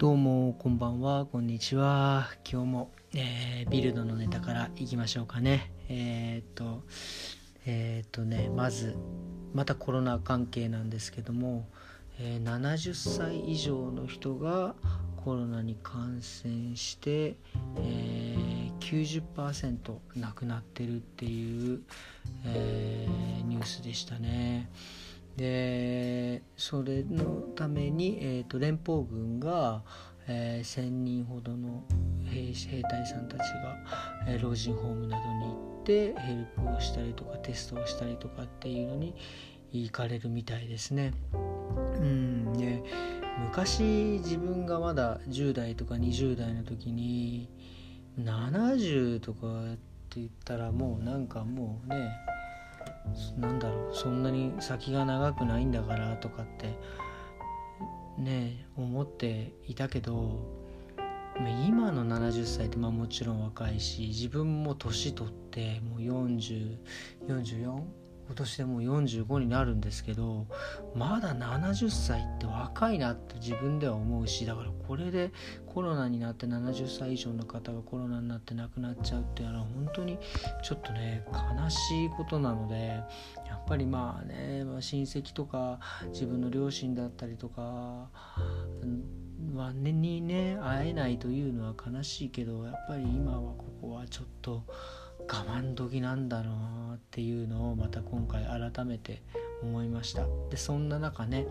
どうもこんばんは。こんにちは。今日も、えー、ビルドのネタからいきましょうかね。えー、っとえー、っとねまずまたコロナ関係なんですけども、え70歳以上の人がコロナに感染して、えー、90%亡くなってるっていう、えー、ニュースでしたね。でそれのために、えーと、連邦軍が、えー、1,000人ほどの兵兵隊さんたちが、えー、老人ホームなどに行ってヘルプをしたりとかテストをしたりとかっていうのに行かれるみたいですね。うんね昔自分がまだ10代とか20代の時に70とかって言ったらもうなんかもうねなんだろうそんなに先が長くないんだからとかってね思っていたけど今の70歳ってまあもちろん若いし自分も年取ってもう4044今年でもう45になるんですけどまだ70歳って若いなって自分では思うしだからこれでコロナになって70歳以上の方がコロナになって亡くなっちゃうっていうのは本当にちょっとね悲しいことなのでやっぱりまあね、まあ、親戚とか自分の両親だったりとかはねにね会えないというのは悲しいけどやっぱり今はここはちょっと。我慢時なんだなっていうのをまた今回改めて思いました。でそんな中ね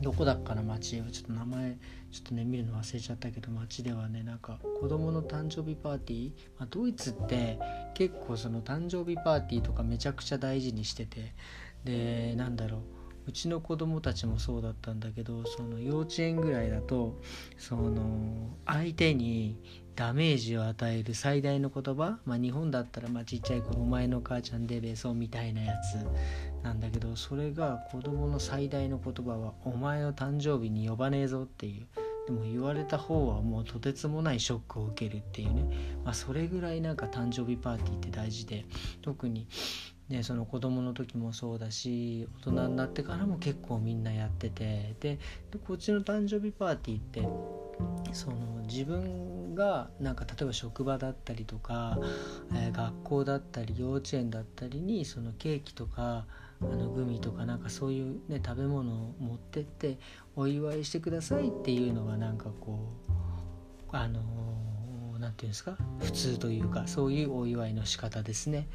どこだっかな町はちょっと名前ちょっとね見るの忘れちゃったけど町ではねなんか子供の誕生日パーティー、まあ、ドイツって結構その誕生日パーティーとかめちゃくちゃ大事にしててでなんだろううちの子供たちもそうだったんだけどその幼稚園ぐらいだとその相手にダメージを与える最大の言葉、まあ、日本だったらまあちっちゃい頃「お前の母ちゃんでべそ」みたいなやつなんだけどそれが子供の最大の言葉は「お前の誕生日に呼ばねえぞ」っていう。でも言われた方はもうとてつもないショックを受けるっていうね、まあ、それぐらいなんか誕生日パーティーって大事で特にね、その子供の時もそうだし大人になってからも結構みんなやっててでこっちの誕生日パーティーってその自分がなんか例えば職場だったりとか、えー、学校だったり幼稚園だったりにそのケーキとかあのグミとかなんかそういう、ね、食べ物を持ってってお祝いしてくださいっていうのがなんかこうあの何て言うんですか普通というかそういうお祝いの仕方ですね。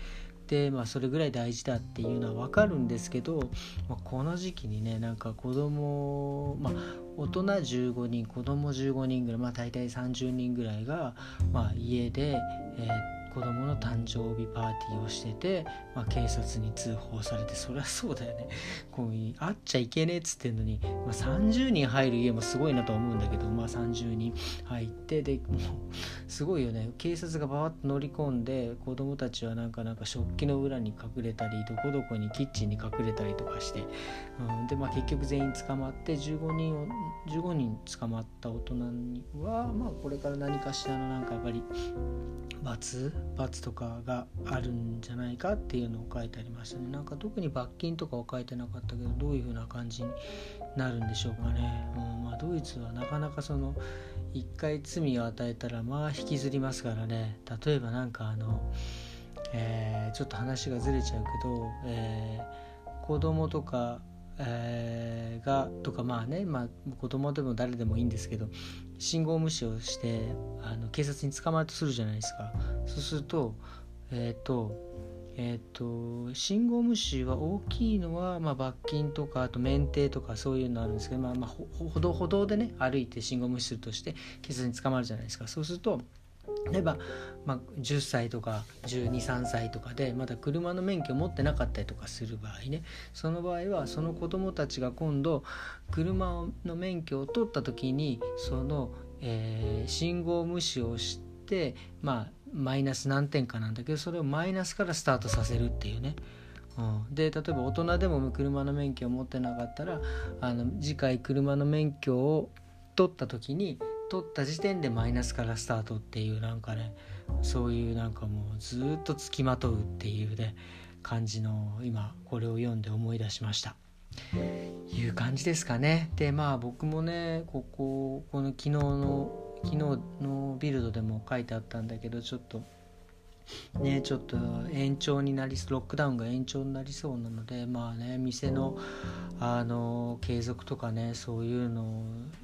で、まあ、それぐらい大事だっていうのは分かるんですけど、まあ、この時期にねなんか子供、まあ、大人15人子供15人ぐらい、まあ、大体30人ぐらいが、まあ、家で、えー子供の誕生日パーティーをしてて、まあ、警察に通報されてそりゃそうだよね。こう会っちゃいけねえっつってんのに、まあ、30人入る家もすごいなと思うんだけど、まあ、30人入ってでもうすごいよね。警察がバーッと乗り込んで子供たちはなんかなんか食器の裏に隠れたりどこどこにキッチンに隠れたりとかして、うん、で、まあ、結局全員捕まって15人を15人捕まった大人には、まあ、これから何かしらのなんかやっぱり罰罰とかがあるんじゃないかっていうのを書いてありましたね。なんか特に罰金とかは書いてなかったけどどういう風な感じになるんでしょうかね、うんまあ、ドイツはなかなかその一回罪を与えたらまあ引きずりますからね。例えばなんかあの、えー、ちょっと話がずれちゃうけど、えー、子供とかえー、がとかまあね、まあ、子供でも誰でもいいんですけど信号無視をしてあの警察に捕まるとするじゃないですか。そうするとえっ、ー、とえーと、信号無視は大きいのは、まあ、罰金とかあと免停とかそういうのあるんですけど、まあまあ、歩道歩道でね歩いて信号無視するとして警察に捕まるじゃないですか。そうすると例えば、まあ、10歳とか123歳とかでまだ車の免許持ってなかったりとかする場合ねその場合はその子どもたちが今度車の免許を取った時にその、えー、信号無視をしてまあマイナス何点かなんだけどそれをマイナスからスタートさせるっていうね。うん、で例えば大人でも車の免許を持ってなかったらあの次回車の免許を取った時に取った時点でマイナスからスタートっていうなんかねそういうなんかもうずっとつきまとうっていうね感じの今これを読んで思い出しました。いう感じですかねでまあ僕もねこここの昨日の昨日のビルドでも書いてあったんだけどちょっとねちょっと延長になりロックダウンが延長になりそうなのでまあね店のあの継続とかねそういうの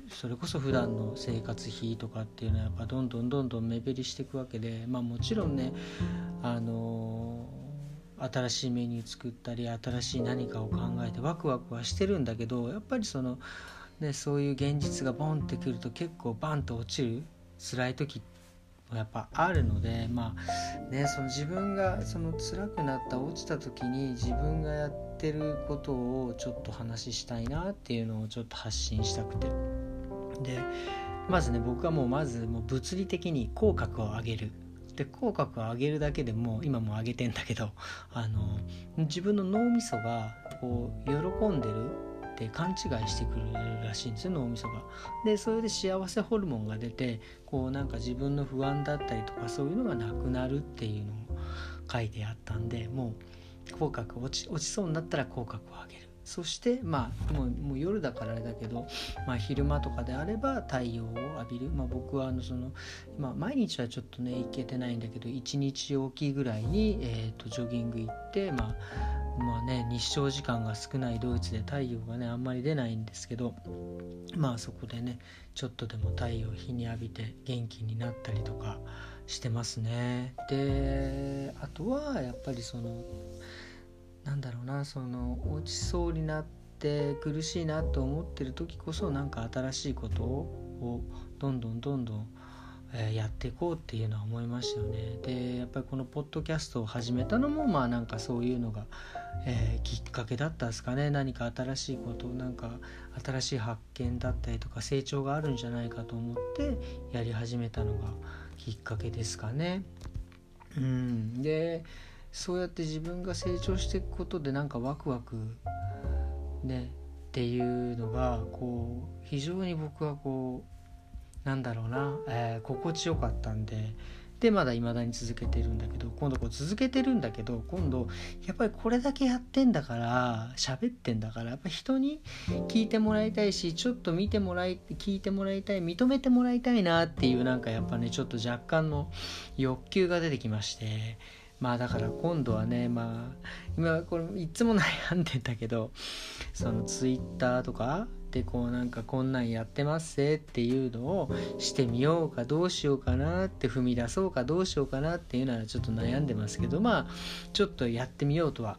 それこそ普段の生活費とかっていうのはやっぱどんどんどんどん目減りしていくわけでまあもちろんねあの新しいメニュー作ったり新しい何かを考えてワクワクはしてるんだけどやっぱりその、ね、そういう現実がボンってくると結構バンと落ちる辛い時もやっぱあるのでまあねその自分がその辛くなった落ちた時に自分がやってることをちょっと話したいなっていうのをちょっと発信したくて。でまずね僕はもうまずもう物理的に口角を上げる。で口角を上げるだけでも今も上げてんだけどあの自分の脳みそがこう喜んでるって勘違いしてくるらしいんですよ脳みそが。でそれで幸せホルモンが出てこうなんか自分の不安だったりとかそういうのがなくなるっていうのを書いてあったんでもう口角落ち落ちそうになったら口角を上げる。そしてまあもうもう夜だからあれだけど、まあ、昼間とかであれば太陽を浴びる、まあ、僕はあのその、まあ、毎日はちょっとね行けてないんだけど1日おきぐらいに、えーと、ジョギング行って、まあ、まあね日照時間が少ないドイツで太陽がねあんまり出ないんですけどまあそこでねちょっとでも太陽日に浴びて元気になったりとかしてますね。であとはやっぱりそのなんだろうなその落ちそうになって苦しいなと思ってる時こそなんか新しいことをどんどんどんどんえやっていこうっていうのは思いましたよね。でやっぱりこのポッドキャストを始めたのもまあなんかそういうのが、えー、きっかけだったんですかね何か新しいことなんか新しい発見だったりとか成長があるんじゃないかと思ってやり始めたのがきっかけですかね。うん、でそうやって自分が成長していくことでなんかワクワクねっていうのがこう非常に僕はこうなんだろうな、えー、心地よかったんででまだ未だに続けてるんだけど今度こう続けてるんだけど今度やっぱりこれだけやってんだから喋ってんだからやっぱ人に聞いてもらいたいしちょっと見てもらい聞いてもらいたい認めてもらいたいなっていうなんかやっぱねちょっと若干の欲求が出てきましてまあだから今度はねまあ今これいつも悩んでんだけどそのツイッターとかでこうなんかこんなんやってますぜっていうのをしてみようかどうしようかなって踏み出そうかどうしようかなっていうのはちょっと悩んでますけどまあちょっとやってみようとは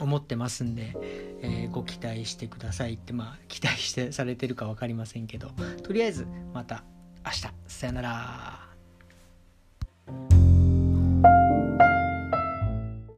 思ってますんで、えー、ご期待してくださいってまあ期待してされてるか分かりませんけどとりあえずまた明日。さよなら。